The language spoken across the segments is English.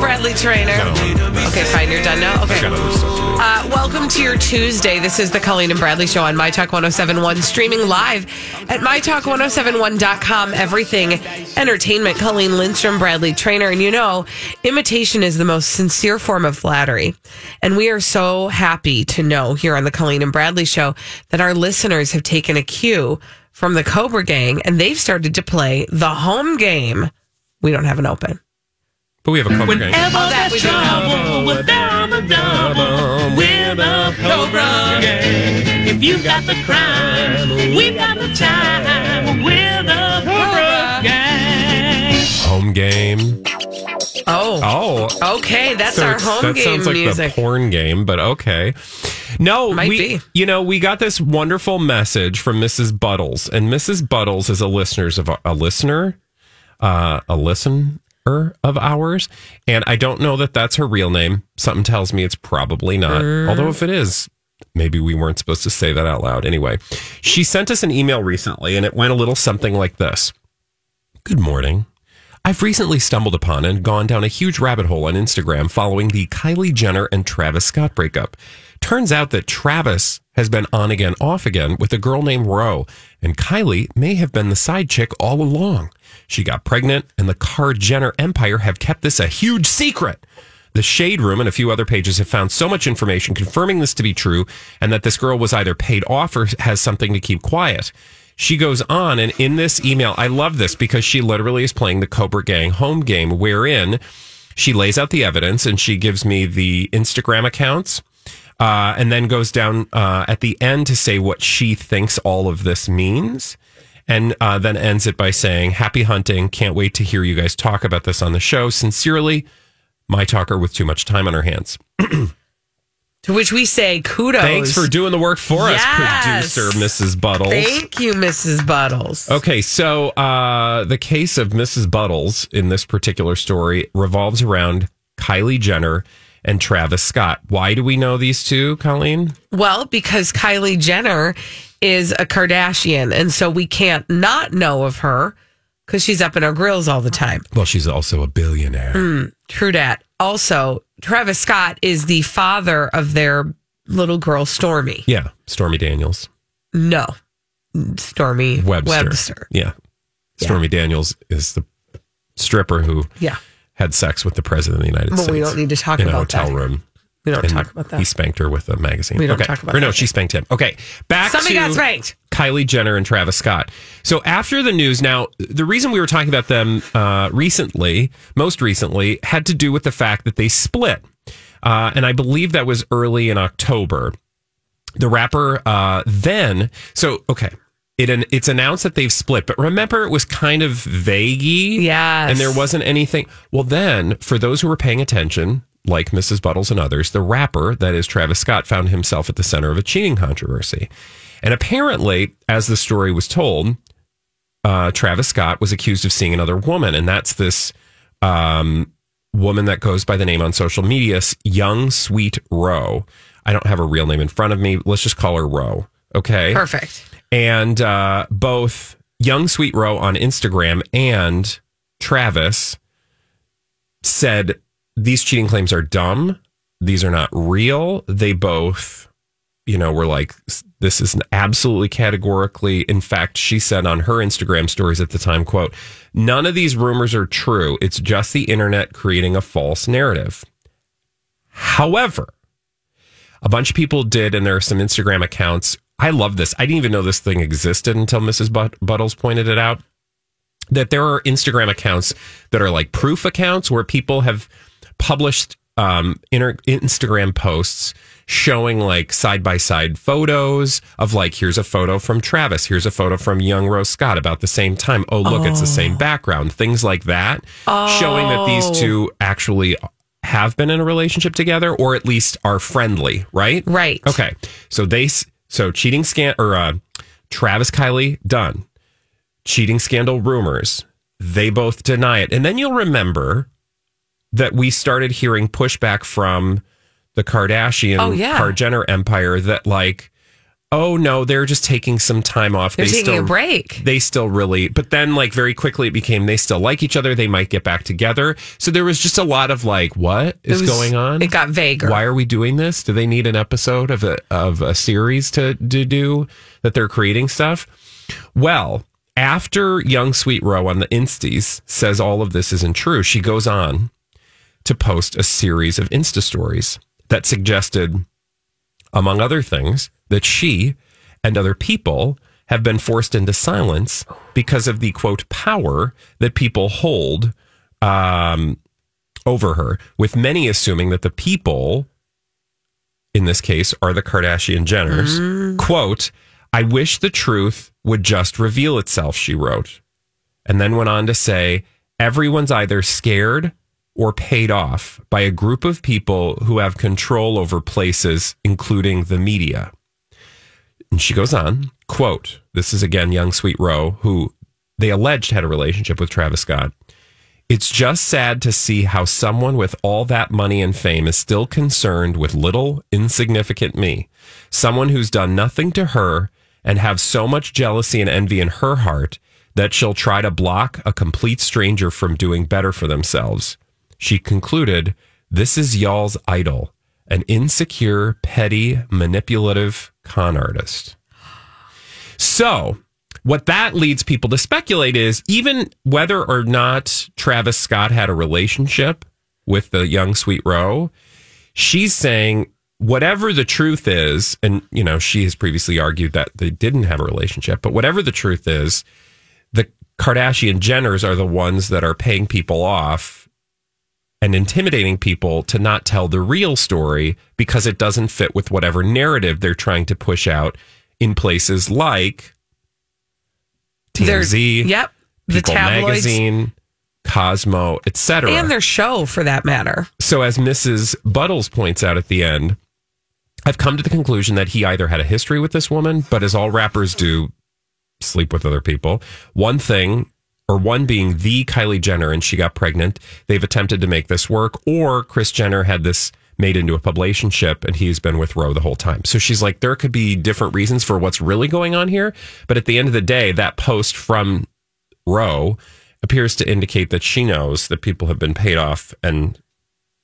Bradley Traynor. Okay, fine. You're done now. Okay. Uh, welcome to your Tuesday. This is the Colleen and Bradley Show on My Talk 1071, streaming live at MyTalk1071.com. Everything entertainment. Colleen Lindstrom, Bradley Traynor. And you know, imitation is the most sincere form of flattery. And we are so happy to know here on the Colleen and Bradley Show that our listeners have taken a cue from the Cobra Gang and they've started to play the home game. We don't have an open. But we have a Cobra gang. Oh, that we do have. We're the Cobra Gang. If you've got the crime, we've got the time. We're the Cobra Gang. Home game. Oh, Oh, okay. That's so our home that game sounds like music. the porn game, but okay. No, Might we, be. you know, we got this wonderful message from Mrs. Buttles, and Mrs. Buttles is a listeners of a listener, uh, a listener of ours, and I don't know that that's her real name. Something tells me it's probably not. Mm. Although if it is, maybe we weren't supposed to say that out loud. Anyway, she sent us an email recently, and it went a little something like this. Good morning. I've recently stumbled upon and gone down a huge rabbit hole on Instagram following the Kylie Jenner and Travis Scott breakup. Turns out that Travis has been on again, off again with a girl named Ro, and Kylie may have been the side chick all along. She got pregnant, and the Card Jenner empire have kept this a huge secret. The Shade Room and a few other pages have found so much information confirming this to be true and that this girl was either paid off or has something to keep quiet. She goes on, and in this email, I love this because she literally is playing the Cobra Gang home game, wherein she lays out the evidence and she gives me the Instagram accounts. Uh, and then goes down uh, at the end to say what she thinks all of this means. And uh, then ends it by saying, Happy hunting. Can't wait to hear you guys talk about this on the show. Sincerely, my talker with too much time on her hands. to which we say kudos. Thanks for doing the work for Yes. us, producer Mrs. Buttles. Thank you, Mrs. Buttles. Okay, so uh, the case of Mrs. Buttles in this particular story revolves around Kylie Jenner and Travis Scott. Why do we know these two, Colleen? Well, because Kylie Jenner is a Kardashian, and so we can't not know of her because she's up in our grills all the time. Well, she's also a billionaire. Hmm, true that. Also, Travis Scott is the father of their little girl, Stormy. Yeah, Stormy Daniels, No, Stormy Webster. Webster. Yeah, Stormy Daniels is the stripper who Yeah. Had sex with the president of the United But States. we don't need to talk in a about hotel that. room. We don't And talk about that. He spanked her with a magazine. We don't okay. talk about Or no, that. she spanked him. Okay, back Somebody to got spanked. Kylie Jenner and Travis Scott. So after the news, now the reason we were talking about them uh, recently, most recently, had to do with the fact that they split, uh, and I believe that was early in October. The rapper uh, then, so okay. It, it's announced that they've split, but remember it was kind of vaguey. Yes. And there wasn't anything. Well, then, for those who were paying attention, like Mrs. Buttles and others, the rapper, that is Travis Scott, found himself at the center of a cheating controversy. And apparently, as the story was told, uh, Travis Scott was accused of seeing another woman. And that's this um, woman that goes by the name on social media, Young Sweet Roe. I don't have a real name in front of me. Let's just call her Roe. Okay. Perfect. And uh, both Young Sweet Row on Instagram and Travis said these cheating claims are dumb. These are not real. They both you know, were like, this is absolutely categorically. In fact, she said on her Instagram stories at the time, quote, none of these rumors are true. It's just the internet creating a false narrative. However, a bunch of people did, and there are some Instagram accounts. I love this. I didn't even know this thing existed until Mrs. But- Buttles pointed it out. That there are Instagram accounts that are like proof accounts where people have published um, inter- Instagram posts showing like side by side photos of like, here's a photo from Travis, here's a photo from young Rose Scott about the same time. Oh, look, it's the same background. Things like that, showing that these two actually have been in a relationship together or at least are friendly, right? Right. Okay. So they, s- so cheating scan or uh, Travis Kylie done. Cheating scandal rumors. They both deny it. And then you'll remember that we started hearing pushback from the Kardashian Oh, yeah. Jenner empire that like, oh no, they're just taking some time off. They're they taking still a break. they still really but then like very quickly it became they still like each other they might get back together so there was just a lot of like what is was- going on It got vaguer. why are we doing this do they need an episode of a of a series to to do that they're creating stuff well after young sweet row on the insties says all of this isn't true she goes on to post a series of insta stories that suggested among other things, that she and other people have been forced into silence because of the quote power that people hold um, over her, with many assuming that the people in this case are the Kardashian Jenners. Quote, I wish the truth would just reveal itself, she wrote. And then went on to say, everyone's either scared or paid off by a group of people who have control over places, including the media. And she goes on, quote, this is again young Sweet Row, who they alleged had a relationship with Travis Scott. It's just sad to see how someone with all that money and fame is still concerned with little, insignificant me. Someone who's done nothing to her and have so much jealousy and envy in her heart that she'll try to block a complete stranger from doing better for themselves. She concluded, This is y'all's idol, an insecure, petty, manipulative con artist. So, what that leads people to speculate is even whether or not Travis Scott had a relationship with the young Sweet Row, she's saying whatever the truth is, and you know, she has previously argued that they didn't have a relationship, but whatever the truth is, the Kardashian Jenners are the ones that are paying people off and intimidating people to not tell the real story because it doesn't fit with whatever narrative they're trying to push out in places like TMZ, Yep. The People tabloids Magazine, Cosmo, etc. and their show for that matter. So, as Mrs. Buttles points out at the end, I've come to the conclusion that he either had a history with this woman, but as all rappers do, sleep with other people. One thing, or one being the Kylie Jenner, and she got pregnant. They've attempted to make this work, or Kris Jenner had this made into a publicationship and he's been with Roe the whole time. So she's like, there could be different reasons for what's really going on here. But at the end of the day, that post from Roe appears to indicate that she knows that people have been paid off and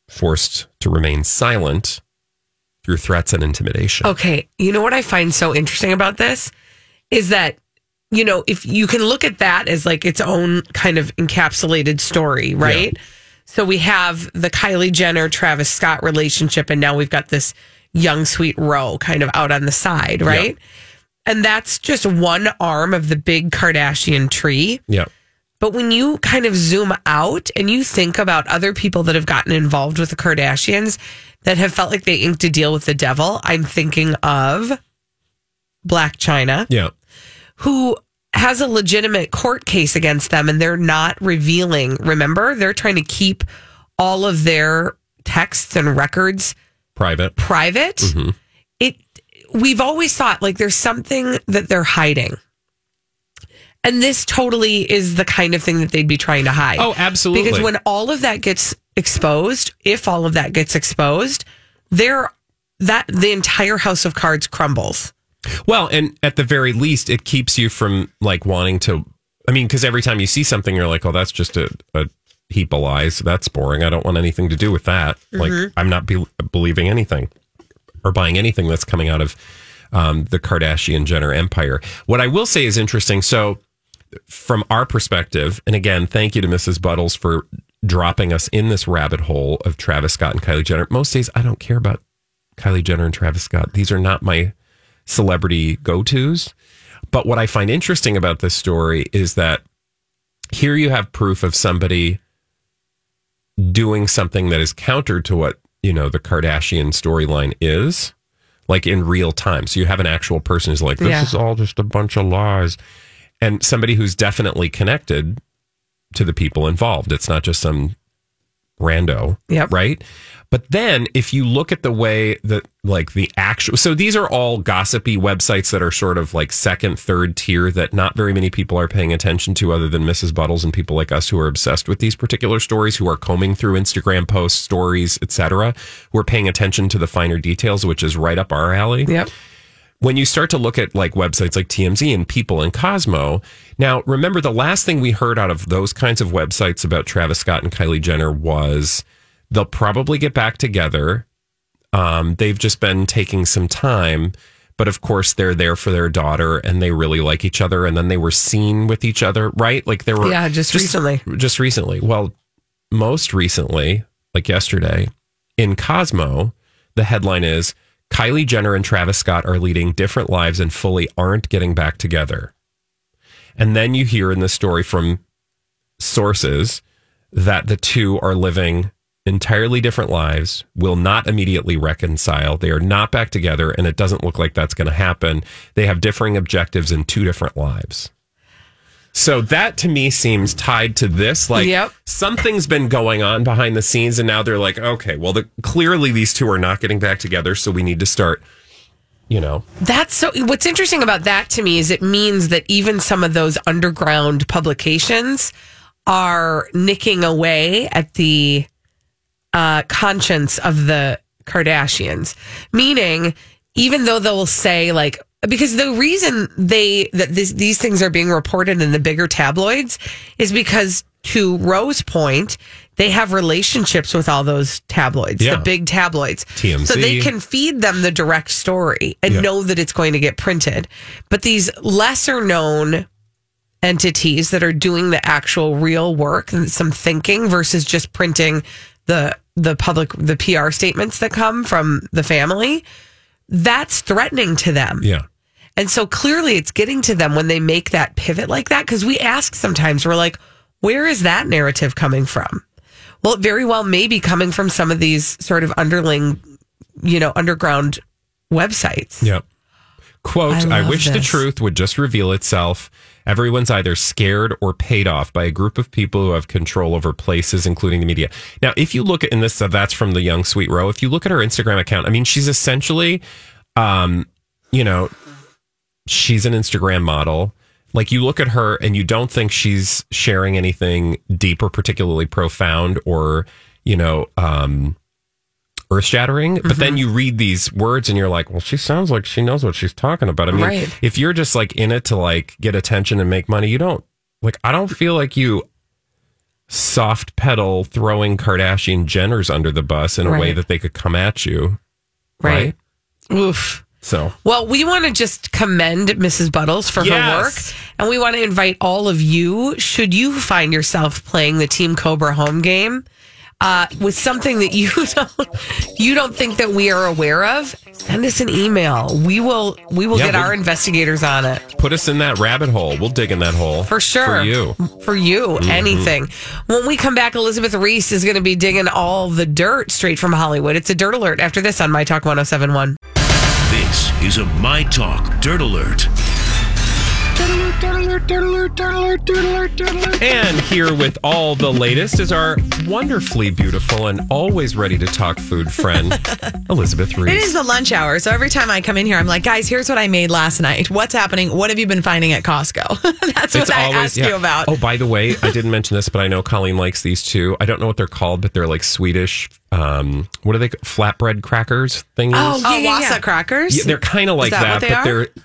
forced to remain silent through threats and intimidation. Okay. You know what I find so interesting about this is that, you know, if you can look at that as like its own kind of encapsulated story, right? So we have the Kylie Jenner Travis Scott relationship, and now we've got this young sweet row kind of out on the side, right? And that's just one arm of the big Kardashian tree. Yeah. But when you kind of zoom out and you think about other people that have gotten involved with the Kardashians that have felt like they inked a deal with the devil, I'm thinking of Blac Chyna, Yeah. who has a legitimate court case against them and they're not revealing. Remember, they're trying to keep all of their texts and records Private. private. Mm-hmm. It we've always thought like there's something that they're hiding. And this totally is the kind of thing that they'd be trying to hide. Oh, absolutely. Because when all of that gets exposed, if all of that gets exposed, there that the entire house of cards crumbles. Well, and at the very least, it keeps you from like wanting to. I mean, because every time you see something, you're like, "Oh, that's just a, a heap of lies. That's boring. I don't want anything to do with that." Like, I'm not be- believing anything. or buying anything that's coming out of um, the Kardashian Jenner empire. What I will say is interesting. So, from our perspective, and again, thank you to Mrs. Buttles for dropping us in this rabbit hole of Travis Scott and Kylie Jenner. Most days, I don't care about Kylie Jenner and Travis Scott. These are not my celebrity go tos. But what I find interesting about this story is that here you have proof of somebody doing something that is counter to what, you know, the Kardashian storyline is, like in real time. So you have an actual person who's like, this Yeah. is all just a bunch of lies. And somebody who's definitely connected to the people involved. It's not just some rando. Yep. Right. But then if you look at the way that like the actual so these are all gossipy websites that are sort of like second, third tier that not very many people are paying attention to other than Mrs. Buttles and people like us who are obsessed with these particular stories, who are combing through Instagram posts, stories, etc., who are paying attention to the finer details, which is right up our alley Yep. When you start to look at like websites like TMZ and People and Cosmo, now remember the last thing we heard out of those kinds of websites about Travis Scott and Kylie Jenner was they'll probably get back together. Um, they've just been taking some time, but of course they're there for their daughter and they really like each other. And then they were seen with each other, right? Like there were Yeah, just recently. Just recently. Well, most recently, like yesterday, in Cosmo, the headline is Kylie Jenner and Travis Scott are leading different lives and fully aren't getting back together. And then you hear in the story from sources that the two are living entirely different lives, will not immediately reconcile. They are not back together, and it doesn't look like that's going to happen. They have differing objectives in two different lives. So that to me seems tied to this. Like Yep. something's been going on behind the scenes, and now they're like, okay, well, the, clearly these two are not getting back together, so we need to start, you know, That's so. What's interesting about that to me is it means that even some of those underground publications are nicking away at the uh, conscience of the Kardashians. Meaning, even though they'll say like, because the reason they that this, these things are being reported in the bigger tabloids is because to Rose Point, they have relationships with all those tabloids, Yeah. the big tabloids, TMZ. so they can feed them the direct story and Yeah. know that it's going to get printed. But these lesser known entities that are doing the actual real work and some thinking versus just printing the the public the PR statements that come from the family that's threatening to them. yeah. And so clearly it's getting to them when they make that pivot like that cuz we ask sometimes we're like where is that narrative coming from? Well, it very well may be coming from some of these sort of underling, you know, underground websites. Yep. Quote, I I, wish the truth would just reveal itself. Everyone's either scared or paid off by a group of people who have control over places, including the media. Now, if you look at, and this, uh, that's from the young sweet row. If you look at her Instagram account, I mean, she's essentially, um, you know, she's an Instagram model. Like you look at her and you don't think she's sharing anything deep or particularly profound or, you know, um, earth shattering. But Mm-hmm. then you read these words and you're like, well, she sounds like she knows what she's talking about. I mean, Right. if you're just like in it to like get attention and make money, you don't like, I don't feel like you soft pedal throwing Kardashian Jenners under the bus in a way that they could come at you. Right. Oof. So Well, we want to just commend Mrs. Buttles for her work. And we want to invite all of you, should you find yourself playing the Team Cobra home game uh, with something that you don't, you don't think that we are aware of, send us an email. We will we will Yeah, get we'll- our investigators on it. put us in that rabbit hole. We'll dig in that hole. For sure. For you. For you, Mm-hmm. anything. When we come back, Elizabeth Reese is going to be digging all the dirt straight from Hollywood. It's a dirt alert after this on My Talk 1071. Is a My Talk Dirt Alert. And here with all the latest is our wonderfully beautiful and always ready to talk food friend, Elizabeth Reese. It is the lunch hour. So every time I come in here, I'm like, guys, here's what I made last night. What's happening? What have you been finding at Costco? That's what I asked yeah. you about. Oh, by the way, I didn't mention this, but I know Colleen likes these too. I don't know what they're called, but they're like Swedish. Um, what are they? Flatbread crackers thingies. Oh, Oh, yeah, yeah, yeah. crackers? Yeah, they're kind of like that that, what they but are? they're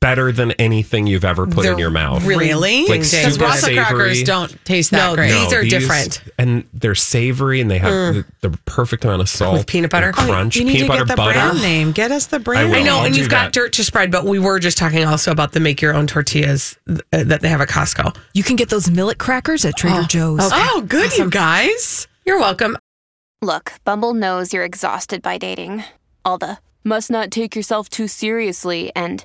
better than anything you've ever put in They're your mouth. Really? Like Because super Wasa crackers savory. don't taste that No, great. these are different. and they're savory, and they have the, the perfect amount of salt With peanut butter? and crunch, you need peanut to butter get the butter. brand name. Get us the brand I will. I know, I'll and you've got dirt to spread, but we were just talking also about the make your own tortillas uh, that they have at Costco. You can get those millet crackers at Trader Joe's. Oh, good, you guys. You're welcome. Look, Bumble knows you're exhausted by dating. All the must not take yourself too seriously and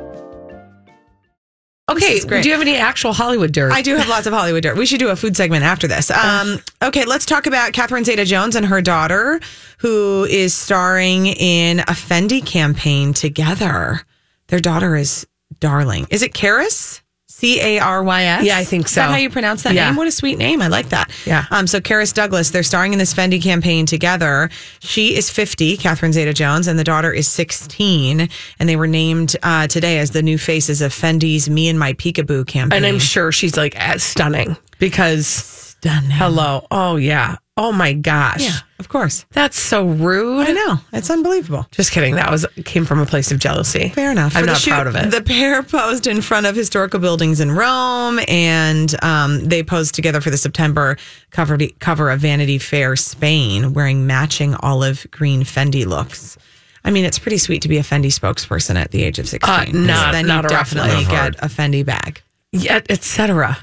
Okay, do you have any actual Hollywood dirt? I do have lots of Hollywood dirt. We should do a food segment after this. Um, okay, let's talk about Catherine Zeta Jones and her daughter, who is starring in a Fendi campaign together. Their daughter is darling. Is it Carys? C A R Y S? Yeah, I think Is that so. how you pronounce that Yeah. name? What a sweet name. I like that. Yeah. Um, so Carys Douglas, they're starring in this Fendi campaign together. She is 50, Catherine Zeta Jones, and the daughter is 16. And they were named uh, today as the new faces of Fendi's Me and My Peekaboo campaign. and I'm sure she's like as stunning because Stunning. hello. Oh yeah. Oh my gosh. Yeah, of course. That's so rude. I know. It's unbelievable. Just kidding. That was came from a place of jealousy. Fair enough. I'm For not shoot, proud of it. The pair posed in front of historical buildings in Rome, and um, they posed together for the September cover cover of Vanity Fair Spain, wearing matching olive green Fendi looks. I mean, it's pretty sweet to be a Fendi spokesperson at the age of sixteen. Uh, not- then not you definitely get a Fendi bag, yeah, etc.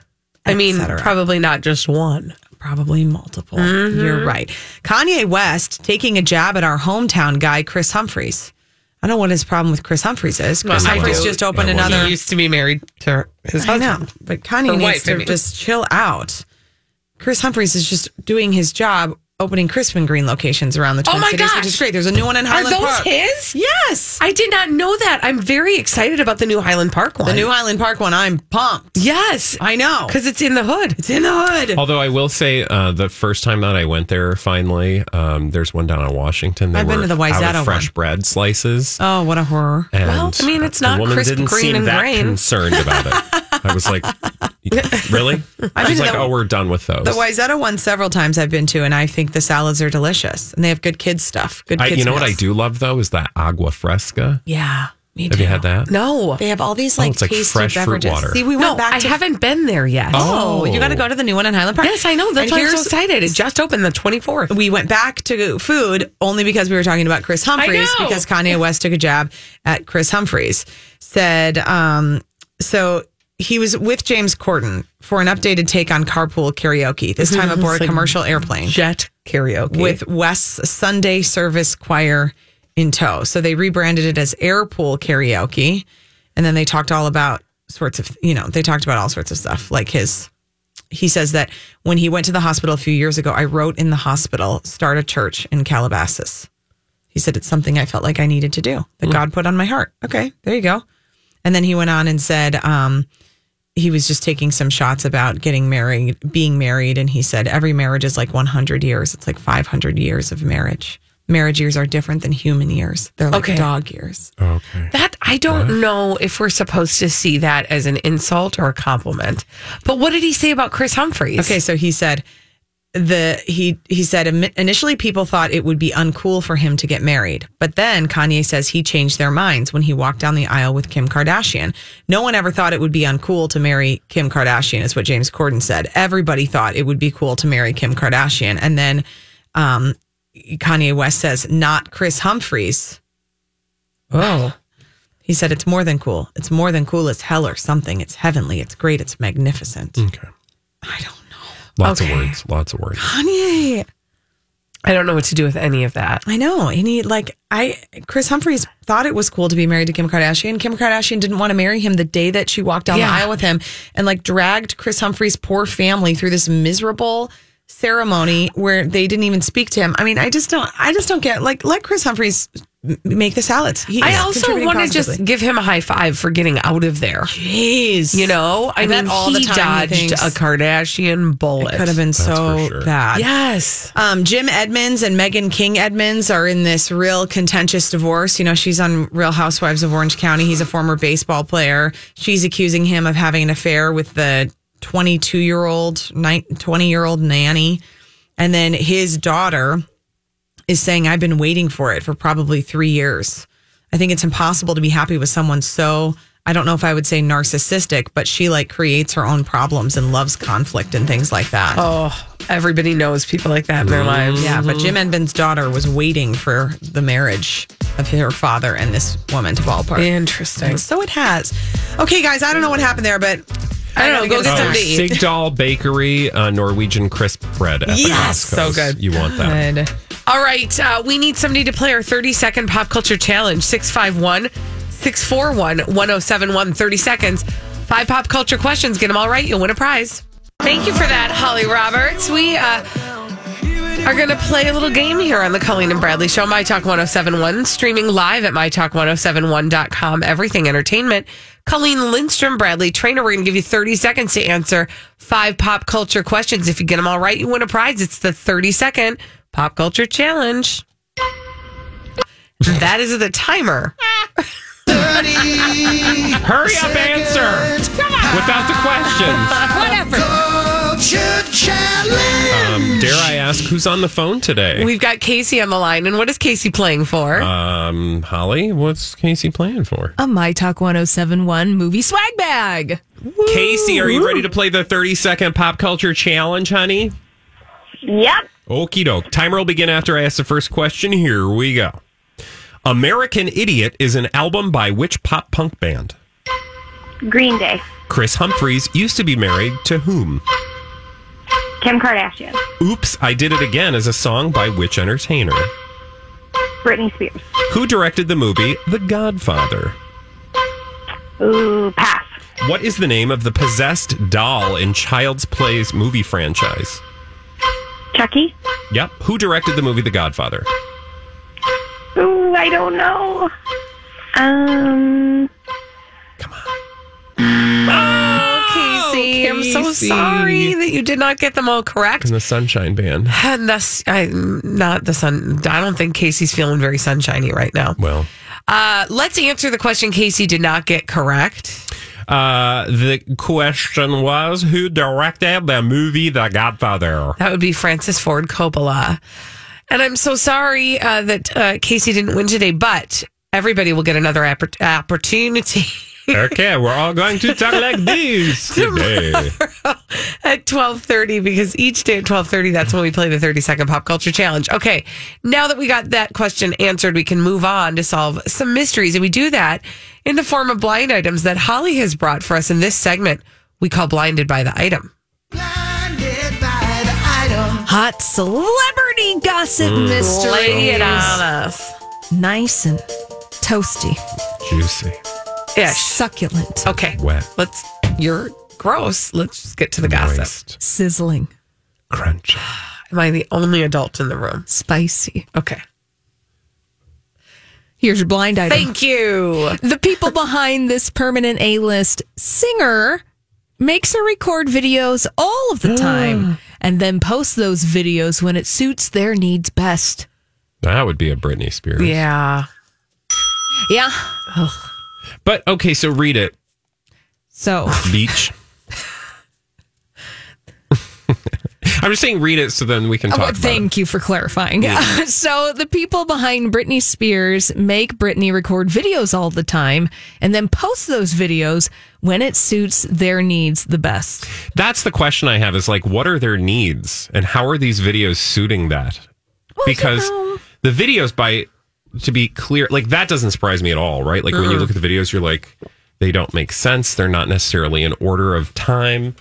I mean, cetera. probably not just one. Probably multiple. Mm-hmm. You're right. Kanye West taking a jab at our hometown guy, Kris Humphries. I don't know what his problem with Kris Humphries is. Chris Well, Humphries just opened I another He used to be married to his I husband. know, but Kanye Or needs wife, to I mean. just chill out. Kris Humphries is just doing his job, opening Crisp & Green locations around the Twin Oh my Cities, which gosh. is great. There's a new one in Highland Park. Are Highland those Park. his? Yes, I did not know that. I'm very excited about the new Highland Park one. the new Highland Park one. I'm pumped. yes, I know because it's in the hood. it's in the hood. Although I will say, uh, the first time that I went there, finally, um, there's one down in Washington. They I've been to the out of fresh one. bread slices. Oh, what a horror! And Well, I mean, it's the not woman crisp, didn't green, seem and that grain. concerned about it. I was like, really? I been was like, the- oh, we're done with those. The Wayzata one several times I've been to, and I think the salads are delicious, and they have good kids stuff. Good I, you know what I do love though is that agua fresca. Yeah, me Have too. you had that? No, They have all these Oh, like it's like tasty fresh fruit beverages. water. See, we went no, back I to haven't been there yet. Oh, Oh. you got to go to the new one in Highland Park. Yes, I know. That's And why I'm so excited. It just opened the 24th. we went back to food only because we were talking about Kris Humphries because Kanye West took a jab at Kris Humphries. Said um, so he was with James Corden for an updated take on carpool karaoke. This time aboard a like commercial airplane Jet karaoke. with West's Sunday Service Choir in tow. So they rebranded it as Airpool Karaoke, and then they talked all about sorts of you know they talked about all sorts of stuff like his he says that when he went to the hospital a few years ago, I wrote in the hospital, start a church in Calabasas. He said, it's something I felt like I needed to do that God put on my heart. Okay, there you go. And then he went on and said, um, he was just taking some shots about getting married, being married. And he said, every marriage is like 100 years. It's like 500 years of marriage. Marriage years are different than human years. They're like Okay. dog years. Okay. that I don't know if we're supposed to see that as an insult or a compliment. But what did he say about Kris Humphries? Okay, so he said the he he said initially people thought it would be uncool for him to get married, but then Kanye says he changed their minds when he walked down the aisle with Kim Kardashian. No one ever thought it would be uncool to marry Kim Kardashian, is what James Corden said. Everybody thought it would be cool to marry Kim Kardashian, and then um, Kanye West says not Kris Humphries. Oh. He said it's more than cool. It's more than cool. It's hell or something. It's heavenly. It's great. It's magnificent. Okay. I don't Lots Okay. of words. Lots of words. Kanye. I don't know what to do with any of that. I know. And he like I Kris Humphries thought it was cool to be married to Kim Kardashian. Kim Kardashian didn't want to marry him the day that she walked down Yeah. the aisle with him and like dragged Kris Humphries' poor family through this miserable ceremony where they didn't even speak to him. I mean, I just don't I just don't get like let Kris Humphries m- make the salads. He I also want to just give him a high five for getting out of there. Jeez. You know, I, I mean, all the he time he dodged thinks- a Kardashian bullet. It could have been for so sure. bad. Yes. Um, Jim Edmonds and Meghan King Edmonds are in this real contentious divorce. You know, she's on Real Housewives of Orange County. He's a former baseball player. She's accusing him of having an affair with the 22 year old, 20 year old nanny. And then his daughter is saying, I've been waiting for it for probably three years. I think it's impossible to be happy with someone so, I don't know if I would say narcissistic, but she like creates her own problems and loves conflict and things like that. Oh, everybody knows people like that in their lives. Yeah, but Jim Edmonds' daughter was waiting for the marriage of her father and this woman to fall apart. Interesting. So it has. Okay, guys, I don't know what happened there, but I don't know. gotta Go get some a to eat. Sigdal Bakery uh, Norwegian crisp bread at the Yes. Costco. So good. You want that? Good. All right. Uh, we need somebody to play our 30 second pop culture challenge 651 641 1071. 30 seconds. Five pop culture questions. Get them all right. You'll win a prize. Thank you for that, Holly Roberts. We uh, are going to play a little game here on the Colleen and Bradley Show, My Talk 1071, streaming live at MyTalk1071.com. Everything Entertainment. Colleen Lindstrom, Bradley Traynor. We're going to give you 30 seconds to answer five pop culture questions. If you get them all right, you win a prize. It's the 30 second pop culture challenge. That is the timer. Hurry up, answer without the questions. Whatever. Um, dare I ask who's on the phone today? We've got Casey on the line. And what is Casey playing for? Um, Holly, what's Casey playing for? A My Talk 1071 movie swag bag. Casey, are you ready to play the 30 second pop culture challenge, honey? Yep. Okie doke. Timer will begin after I ask the first question. Here we go. American Idiot is an album by which pop punk band? Green Day. Kris Humphries used to be married to whom? Kim Kardashian. Oops, I Did It Again is a song by which entertainer? Britney Spears. Who directed the movie The Godfather? Ooh, pass. What is the name of the possessed doll in Child's Play's movie franchise? Chucky. Yep. Who directed the movie The Godfather? Ooh, I don't know. Um, Come on. Oh, Casey, I'm so Casey. sorry that you did not get them all correct. In the Sunshine Band. And that's I not the sun. I don't think Casey's feeling very sunshiny right now. Well, Uh, let's answer the question Casey did not get correct. Uh, the question was who directed the movie The Godfather? That would be Francis Ford Coppola. And I'm so sorry uh, that uh, Casey didn't win today, but everybody will get another oppor- opportunity okay, we're all going to talk like this today. at 12:30 because each day at 12:30 that's when we play the 30 second pop culture challenge. Okay. Now that we got that question answered, we can move on to solve some mysteries and we do that in the form of blind items that Holly has brought for us in this segment we call blinded by the item. Hot celebrity gossip mm. mysteries. Lay it on us. Nice and toasty. Juicy. Ish. Succulent. Okay. Wet. Let's you're gross. Let's just get to the gossip. Sizzling. Crunchy. Am I the only adult in the room? Spicy. Okay. Here's your blind item. Thank you. the people behind this permanent A-list singer makes her record videos all of the time and then posts those videos when it suits their needs best. That would be a Britney Spears. Yeah. Yeah. But okay, so read it. So Beach. I'm just saying read it so then we can oh, talk Oh, about thank you for clarifying. Yeah. so the people behind Britney Spears make Britney record videos all the time and then post those videos when it suits their needs the best. That's the question I have is like what are their needs and how are these videos suiting that? because the videos by to be clear, like that doesn't surprise me at all, right? Like when you look at the videos you're like they don't make sense. They're not necessarily in order of time.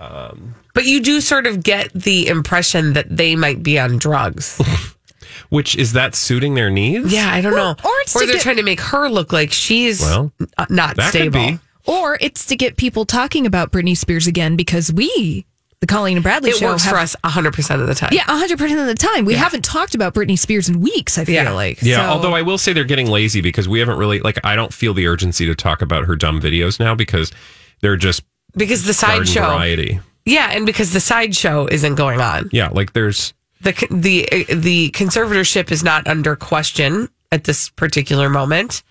Um, But you do sort of get the impression that they might be on drugs. Which is that suiting their needs? yeah, I don't know. or it's or to they're get- trying to make her look like she's Well, n- uh, not that could stable. be. Or it's to get people talking about Britney Spears again because we, the Colleen and Bradley It show, works have, for us 100% of the time. Yeah, 100% of the time. We haven't talked about Britney Spears in weeks, I feel Yeah. like. Yeah, So- although I will say they're getting lazy because we haven't really like I don't feel the urgency to talk about her dumb videos now because they're just Because the garden sideshow. variety. Yeah, and because the sideshow isn't going on. Yeah, like there's The the the conservatorship is not under question at this particular moment.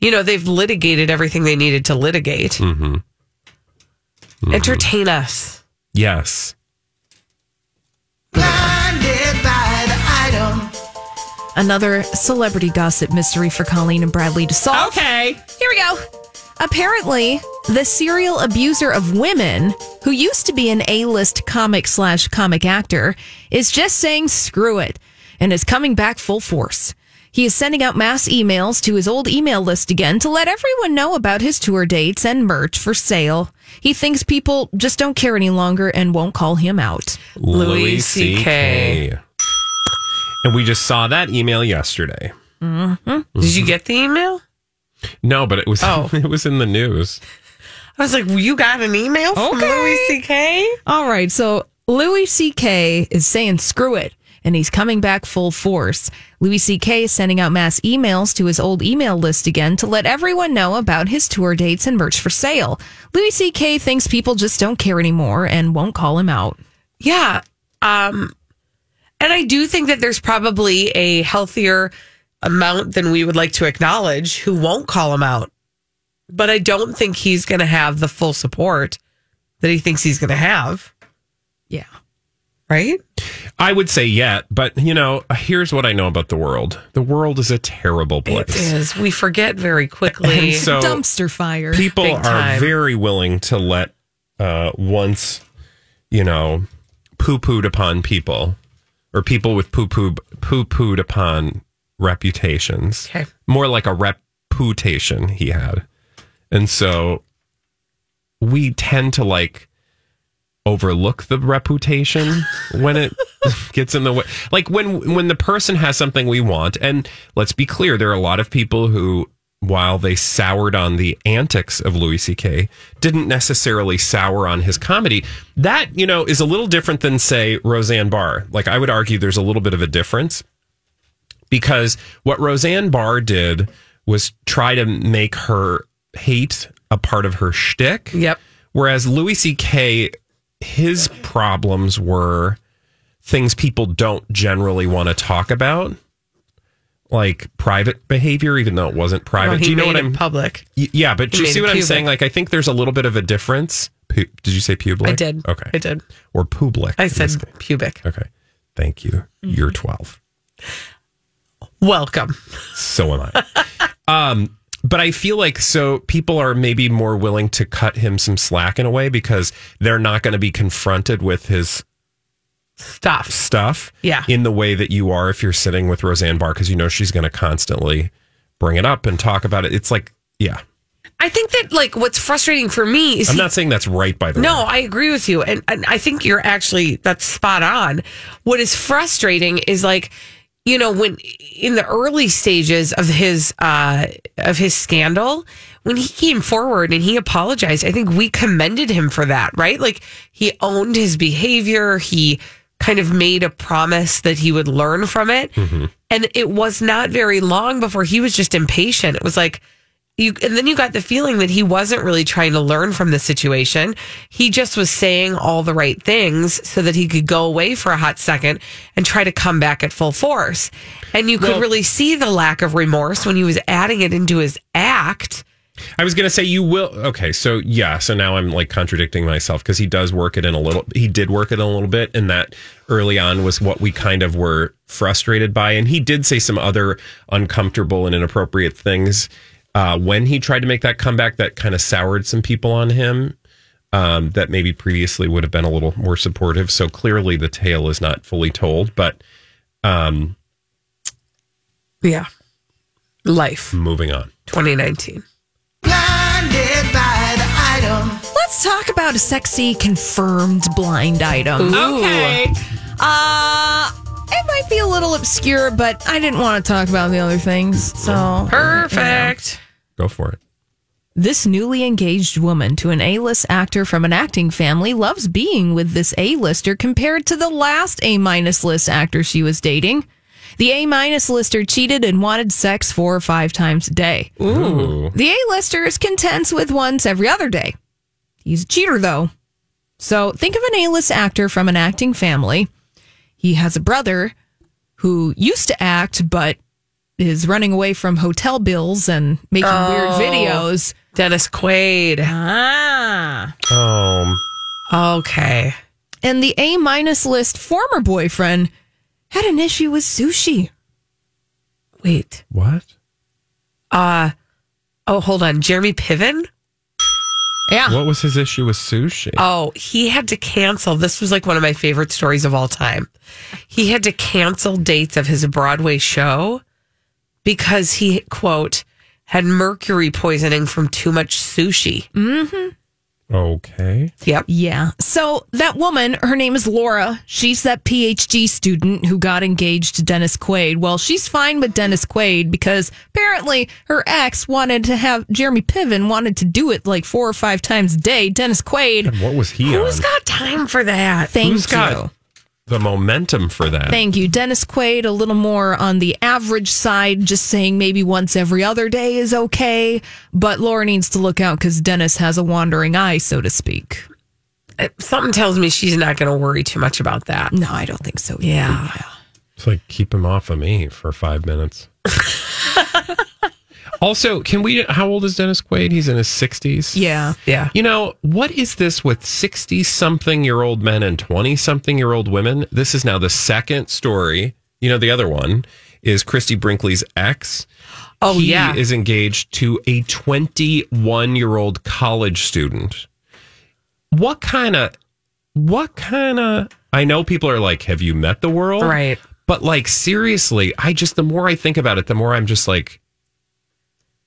You know, they've litigated everything they needed to litigate. Mm-hmm. Entertain us. yes. Another celebrity gossip mystery for Colleen and Bradley to solve. Okay. Here we go. Apparently, the serial abuser of women, who used to be an A-list comic slash comic actor, is just saying screw it and is coming back full force. He is sending out mass emails to his old email list again to let everyone know about his tour dates and merch for sale. He thinks people just don't care any longer and won't call him out. Louis CK. And we just saw that email yesterday. Mm-hmm. Did you get the email? No, but it was Oh. it was in the news. I was like, you got an email from Okay. Louis C.K.? All right, so Louis C.K. is saying screw it, and he's coming back full force. Louis C.K. is sending out mass emails to his old email list again to let everyone know about his tour dates and merch for sale. Louis C.K. thinks people just don't care anymore and won't call him out. Yeah. Um, and I do think that there's probably a healthier amount than we would like to acknowledge who won't call him out. But I don't think he's going to have the full support that he thinks he's going to have. Yeah. Right? I would say yet, but you know, here's what I know about the world. The world is a terrible place. is. We forget very quickly. So Dumpster fire. people Big are time. very willing to let uh, once, you know, poo pooed upon people or people with poo poo poo pooed upon reputations. Okay. More like a reputation he had. And so we tend to like overlook the reputation when it gets in the way like when when the person has something we want and let's be clear there are a lot of people who while they soured on the antics of Louis CK didn't necessarily sour on his comedy that you know is a little different than say Roseanne Barr like I would argue there's a little bit of a difference because what Roseanne Barr did was try to make her hate a part of her shtick. Yep. Whereas Louis C.K., his problems were things people don't generally want to talk about, like private behavior, even though it wasn't private. Well, Do you know what I'm? public. Yeah, but do you see what I'm saying? Like, I think there's a little bit of a difference. Pu- did you say public? I did. Okay. I did. Or public. I said pubic. Okay. Thank you. You're mm-hmm. 12. Welcome. So am I. um, but I feel like so people are maybe more willing to cut him some slack in a way because they're not going to be confronted with his Stuff. stuff Yeah. in the way that you are if you're sitting with Roseanne Barr because you know she's going to constantly bring it up and talk about it. It's like, yeah. I think that like what's frustrating for me is I'm he- not saying that's right by the No, way. No, I agree with you. And, and I think you're actually, that's spot on. What is frustrating is like, you know, when in the early stages of his, uh, of his scandal, when he came forward and he apologized, I think we commended him for that, right? Like he owned his behavior. He kind of made a promise that he would learn from it. And it was not very long before he was just impatient. It was like, you and then you got the feeling that he wasn't really trying to learn from the situation. He just was saying all the right things so that he could go away for a hot second and try to come back at full force. And you could Well- really see the lack of remorse when he was adding it into his act. I was going to say you will. Okay, so yeah, so now I'm like contradicting myself because he does work it in a little. He did work it in a little bit, and that early on was what we kind of were frustrated by. And he did say some other uncomfortable and inappropriate things uh, when he tried to make that comeback that kind of soured some people on him. Um, that maybe previously would have been a little more supportive. So clearly the tale is not fully told, but um, Yeah. Life moving on. 2019. Let's let's talk about a sexy confirmed blind item. Ooh. Okay. Uh it might be a little obscure, but I didn't want to talk about the other things. So Perfect. Go for it. This newly engaged woman to an A-list actor from an acting family loves being with this A-lister compared to the last A-minus list actor she was dating. The A-minus lister cheated and wanted sex four or five times a day. Ooh. The A-lister is content with once every other day. He's a cheater, though. So think of an A-list actor from an acting family. He has a brother who used to act, but is running away from hotel bills and making weird Oh. videos. Dennis Quaid. Ah. Um, Okay. And the A minus list former boyfriend had an issue with sushi. Wait. what? Uh oh, hold on. Jeremy Piven? Yeah. What was his issue with sushi? Oh, he had to cancel. This was like one of my favorite stories of all time. He had to cancel dates of his Broadway show because he, quote, had mercury poisoning from too much sushi. Mm-hmm. Okay. Yep. Yeah. So that woman, her name is Laura. She's that PhD student who got engaged to Dennis Quaid. Well, she's fine with Dennis Quaid because apparently her ex wanted to have Jeremy Piven wanted to do it like four or five times a day. Dennis Quaid. And What was he Who's on? got time for that? Thank Who's you. got the momentum for that? Thank you. Dennis Quaid, a little more on the average side, just saying maybe once every other day is okay. But Laura needs to look out because Dennis has a wandering eye, so to speak. Uh, Something tells me she's not going to worry too much about that. No, I don't think so. Yeah. It's like keep him off of me for five minutes. also, can we? How old is Dennis Quaid? He's in his sixties. Yeah. Yeah. You know what is this with sixty-something-year-old men and twenty-something-year-old women? This is now the second story. You know, the other one is Christie Brinkley's ex. Oh, he yeah. is engaged to a twenty-one-year-old college student. What kind of? What kind of? I know people are like, "Have you met the world?" Right. But like seriously, I just the more I think about it, the more I'm just like,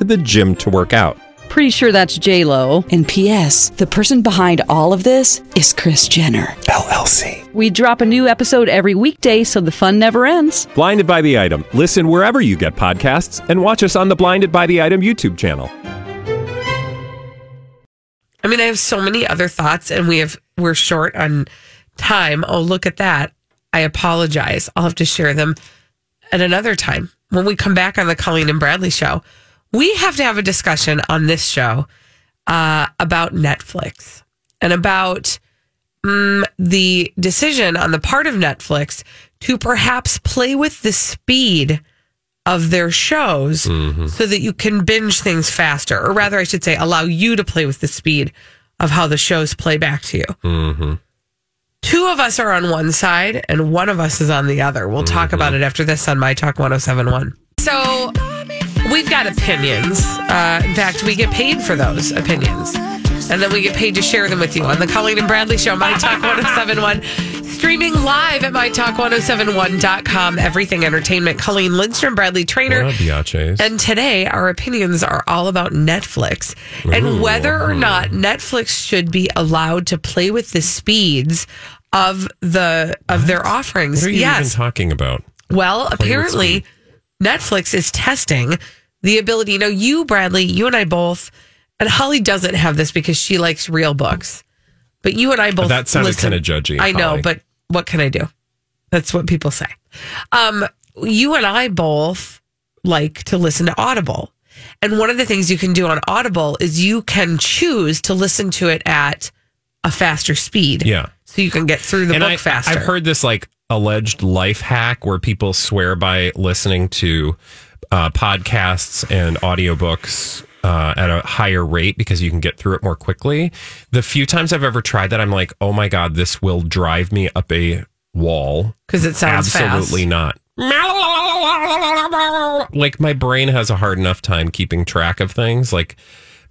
to the gym to work out. Pretty sure that's J Lo. And P.S. The person behind all of this is Kris Jenner LLC. We drop a new episode every weekday, so the fun never ends. Blinded by the item. Listen wherever you get podcasts, and watch us on the Blinded by the Item YouTube channel. I mean, I have so many other thoughts, and we have we're short on time. Oh, look at that! I apologize. I'll have to share them at another time when we come back on the Colleen and Bradley show. We have to have a discussion on this show uh, about Netflix and about mm, the decision on the part of Netflix to perhaps play with the speed of their shows so that you can binge things faster, or rather, I should say, allow you to play with the speed of how the shows play back to you. Mm-hmm. Two of us are on one side and one of us is on the other. We'll talk about it after this on My Talk 1071. So we've got opinions. Uh, in fact, we get paid for those opinions. And then we get paid to share them with you on the Colleen and Bradley Show, My Talk 1071. Streaming live at MyTalk1071.com. Everything Entertainment. Colleen Lindstrom, Bradley Traynor. What up, biatches? And today, our opinions are all about Netflix and whether or not Netflix should be allowed to play with the speeds of the of their offerings. What are you yes. even talking about? Well, with apparently, Netflix is testing the ability. You know, you, Bradley, you and I both, and Holly doesn't have this because she likes real books, but you and I both. That sounded kinda judgy, I know, Holly. but what can I do? That's what people say. Um, you and I both like to listen to Audible. And one of the things you can do on Audible is you can choose to listen to it at a faster speed. Yeah. So you can get through the and book I, faster. I've heard this like alleged life hack where people swear by listening to uh, podcasts and audiobooks uh, at a higher rate because you can get through it more quickly. The few times I've ever tried that, I'm like, oh my God, this will drive me up a wall. Because it sounds Absolutely not. Like my brain has a hard enough time keeping track of things. Like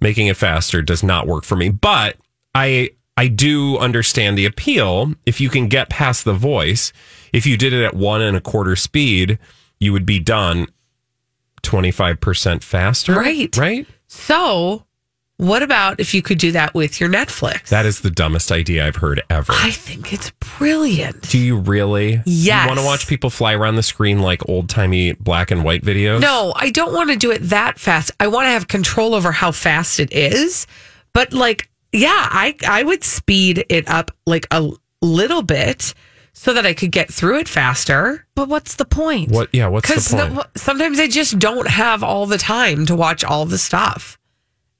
making it faster does not work for me. But I I do understand the appeal. If you can get past the voice, if you did it at one and a quarter speed, you would be done twenty five percent faster. Right. Right. So, what about if you could do that with your Netflix? That is the dumbest idea I've heard ever. I think it's brilliant. do you really? Yes. You want to watch people fly around the screen like old timey black and white videos? No, I don't want to do it that fast. I want to have control over how fast it is. But like, yeah, I I would speed it up like a little bit so that I could get through it faster. But what's the point? What? Yeah. What's the point? no, sometimes I just don't have all the time to watch all the stuff,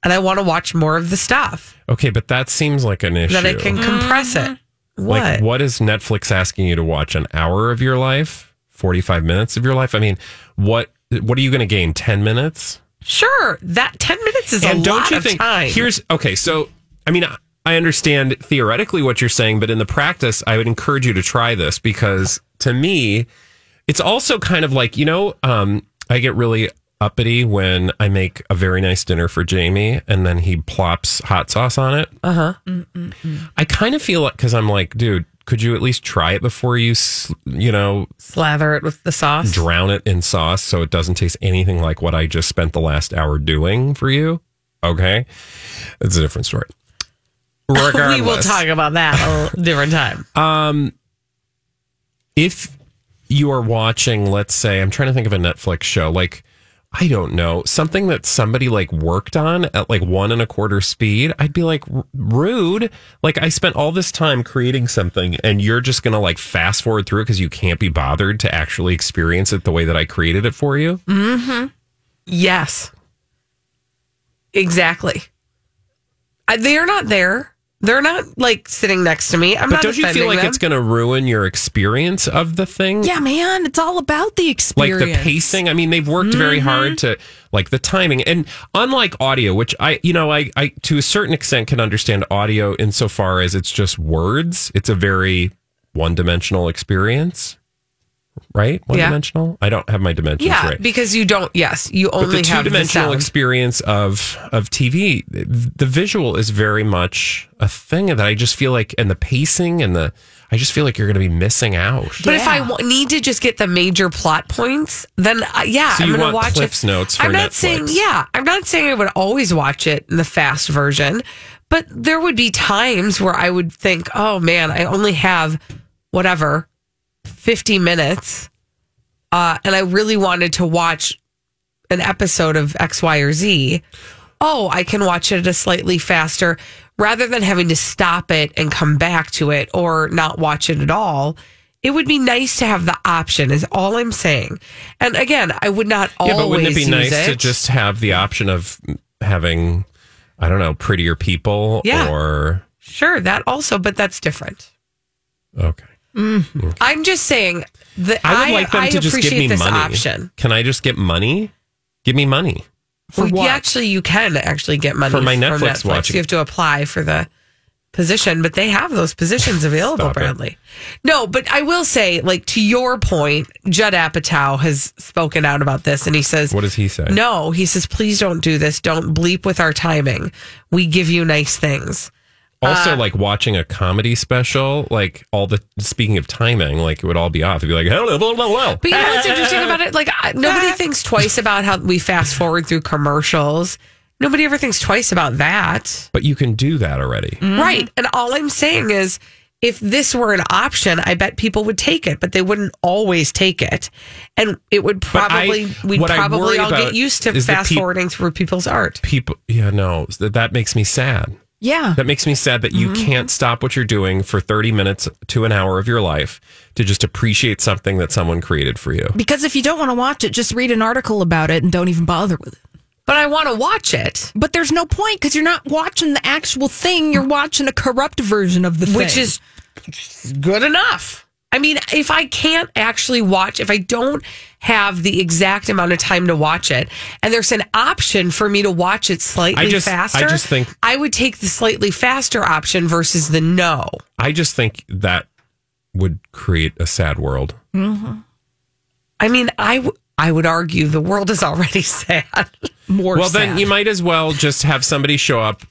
and I want to watch more of the stuff okay, but that seems like an issue. that I can compress it. Mm-hmm. What? Like, what is Netflix asking you to watch? An hour of your life? 45 minutes of your life? I mean, what what are you going to gain? 10 minutes? Sure, that ten minutes is a don't lot you of think time. here's okay, so I mean, I- I understand theoretically what you're saying, but in the practice, I would encourage you to try this because to me, it's also kind of like, you know, um, I get really uppity when I make a very nice dinner for Jamie and then he plops hot sauce on it. uh huh. I kind of feel like because I'm like, dude, could you at least try it before you, s- you know, Slather it with the sauce. drown it in sauce so it doesn't taste anything like what I just spent the last hour doing for you? Okay, it's a different story. Regardless, we will talk about that a different time. Um, if you are watching, let's say, I'm trying to think of a Netflix show, like I don't know, something that somebody like worked on at like one and a quarter speed, I'd be like "R- rude. Like I spent all this time creating something, and you're just gonna like fast forward through it because you can't be bothered to actually experience it the way that I created it for you. Mm-hmm. Yes. Exactly. They're not there. They're not like sitting next to me. I'm not. but not don't you feel like them. it's going to ruin your experience of the thing? Yeah, man, it's all about the experience. like the pacing i mean they've worked very Mm-hmm. hard to like the timing and unlike audio which i you know i i to a certain extent can understand audio insofar as it's just words it's a very one-dimensional experience right one-dimensional i don't have my dimensions yeah, right because you don't. Yes, you only the have the two-dimensional sound. experience of of tv the visual is very much a thing that i just feel like and the pacing and the i just feel like you're going to be missing out But if I w- need to just get the major plot points, then uh, yeah, So I'm going to watch Cliff's it. notes for I'm not Netflix. saying yeah, I'm not saying I would always watch it in the fast version, but there would be times where I would think, oh man, I only have whatever 50 minutes, uh, and I really wanted to watch an episode of X, Y, or Z. Oh, I can watch it at a slightly faster rather than having to stop it and come back to it or not watch it at all. It would be nice to have the option, is all I'm saying. And again, I would not always Yeah, but wouldn't it be nice it. to just have the option of having, I don't know, prettier people Yeah. or Sure, that also, but that's different. okay. Mm-hmm. I'm just saying that I would like them I to just give appreciate me this money. option. Can I just get money? Give me money. For Well, what? yeah, actually, you can actually get money For my from Netflix watching. You have to apply for the position, but they have those positions available, Stop it. Bradley. No, but I will say, like to your point, Judd Apatow has spoken out about this, and he says, What does he say? "No, he says, please don't do this. Don't bleep with our timing. We give you nice things." Also, Uh, like watching a comedy special, like all the speaking of timing, like it would all be off. It'd be like, hello, hello, hello. But you know what's interesting about it? Like I- nobody thinks twice about how we fast forward through commercials. Nobody ever thinks twice about that. But you can do that already. Right. And all I'm saying is if this were an option, I bet people would take it, but they wouldn't always take it. And it would But I- probably, we'd probably all get used to fast peop- forwarding through people's art. People, yeah, no, that, that makes me sad. Yeah. That makes me sad that you Mm-hmm. can't stop what you're doing for 30 minutes to an hour of your life to just appreciate something that someone created for you. Because if you don't want to watch it, just read an article about it and don't even bother with it. but I want to watch it. But there's no point because you're not watching the actual thing. You're watching a corrupt version of the thing. which is good enough. I mean, if I can't actually watch, if I don't have the exact amount of time to watch it, and there's an option for me to watch it slightly I just- I faster, just think- I would take the slightly faster option versus the no. I just think that would create a sad world. Mm-hmm. I mean, I w- I would argue the world is already sad. More well, then you might as well just have somebody show up.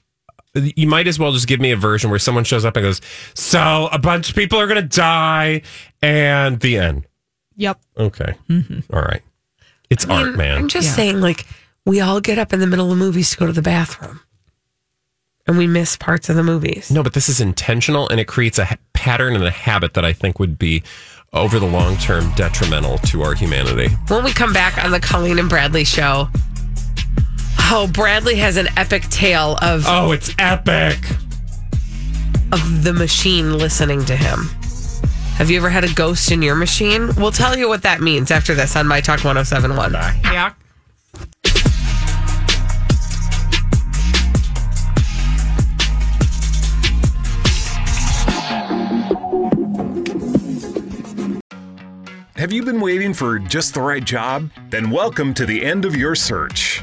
You might as well just give me a version where someone shows up and goes, "So a bunch of people are going to die," and the end. Yep. Okay, mm-hmm. All right. It's I mean, art, man. I'm just saying, like, we all get up in the middle of movies to go to the bathroom, and we miss parts of the movies. No, but this is intentional, and it creates a ha- pattern and a habit that I think would be over the long term detrimental to our humanity. When we come back on the Colleen and Bradley show, oh, Bradley has an epic tale of Oh, it's epic. of the machine listening to him. Have you ever had a ghost in your machine? We'll tell you what that means after this on My Talk 1071. Yeah. Have you been waiting for just the right job? Then welcome to the end of your search.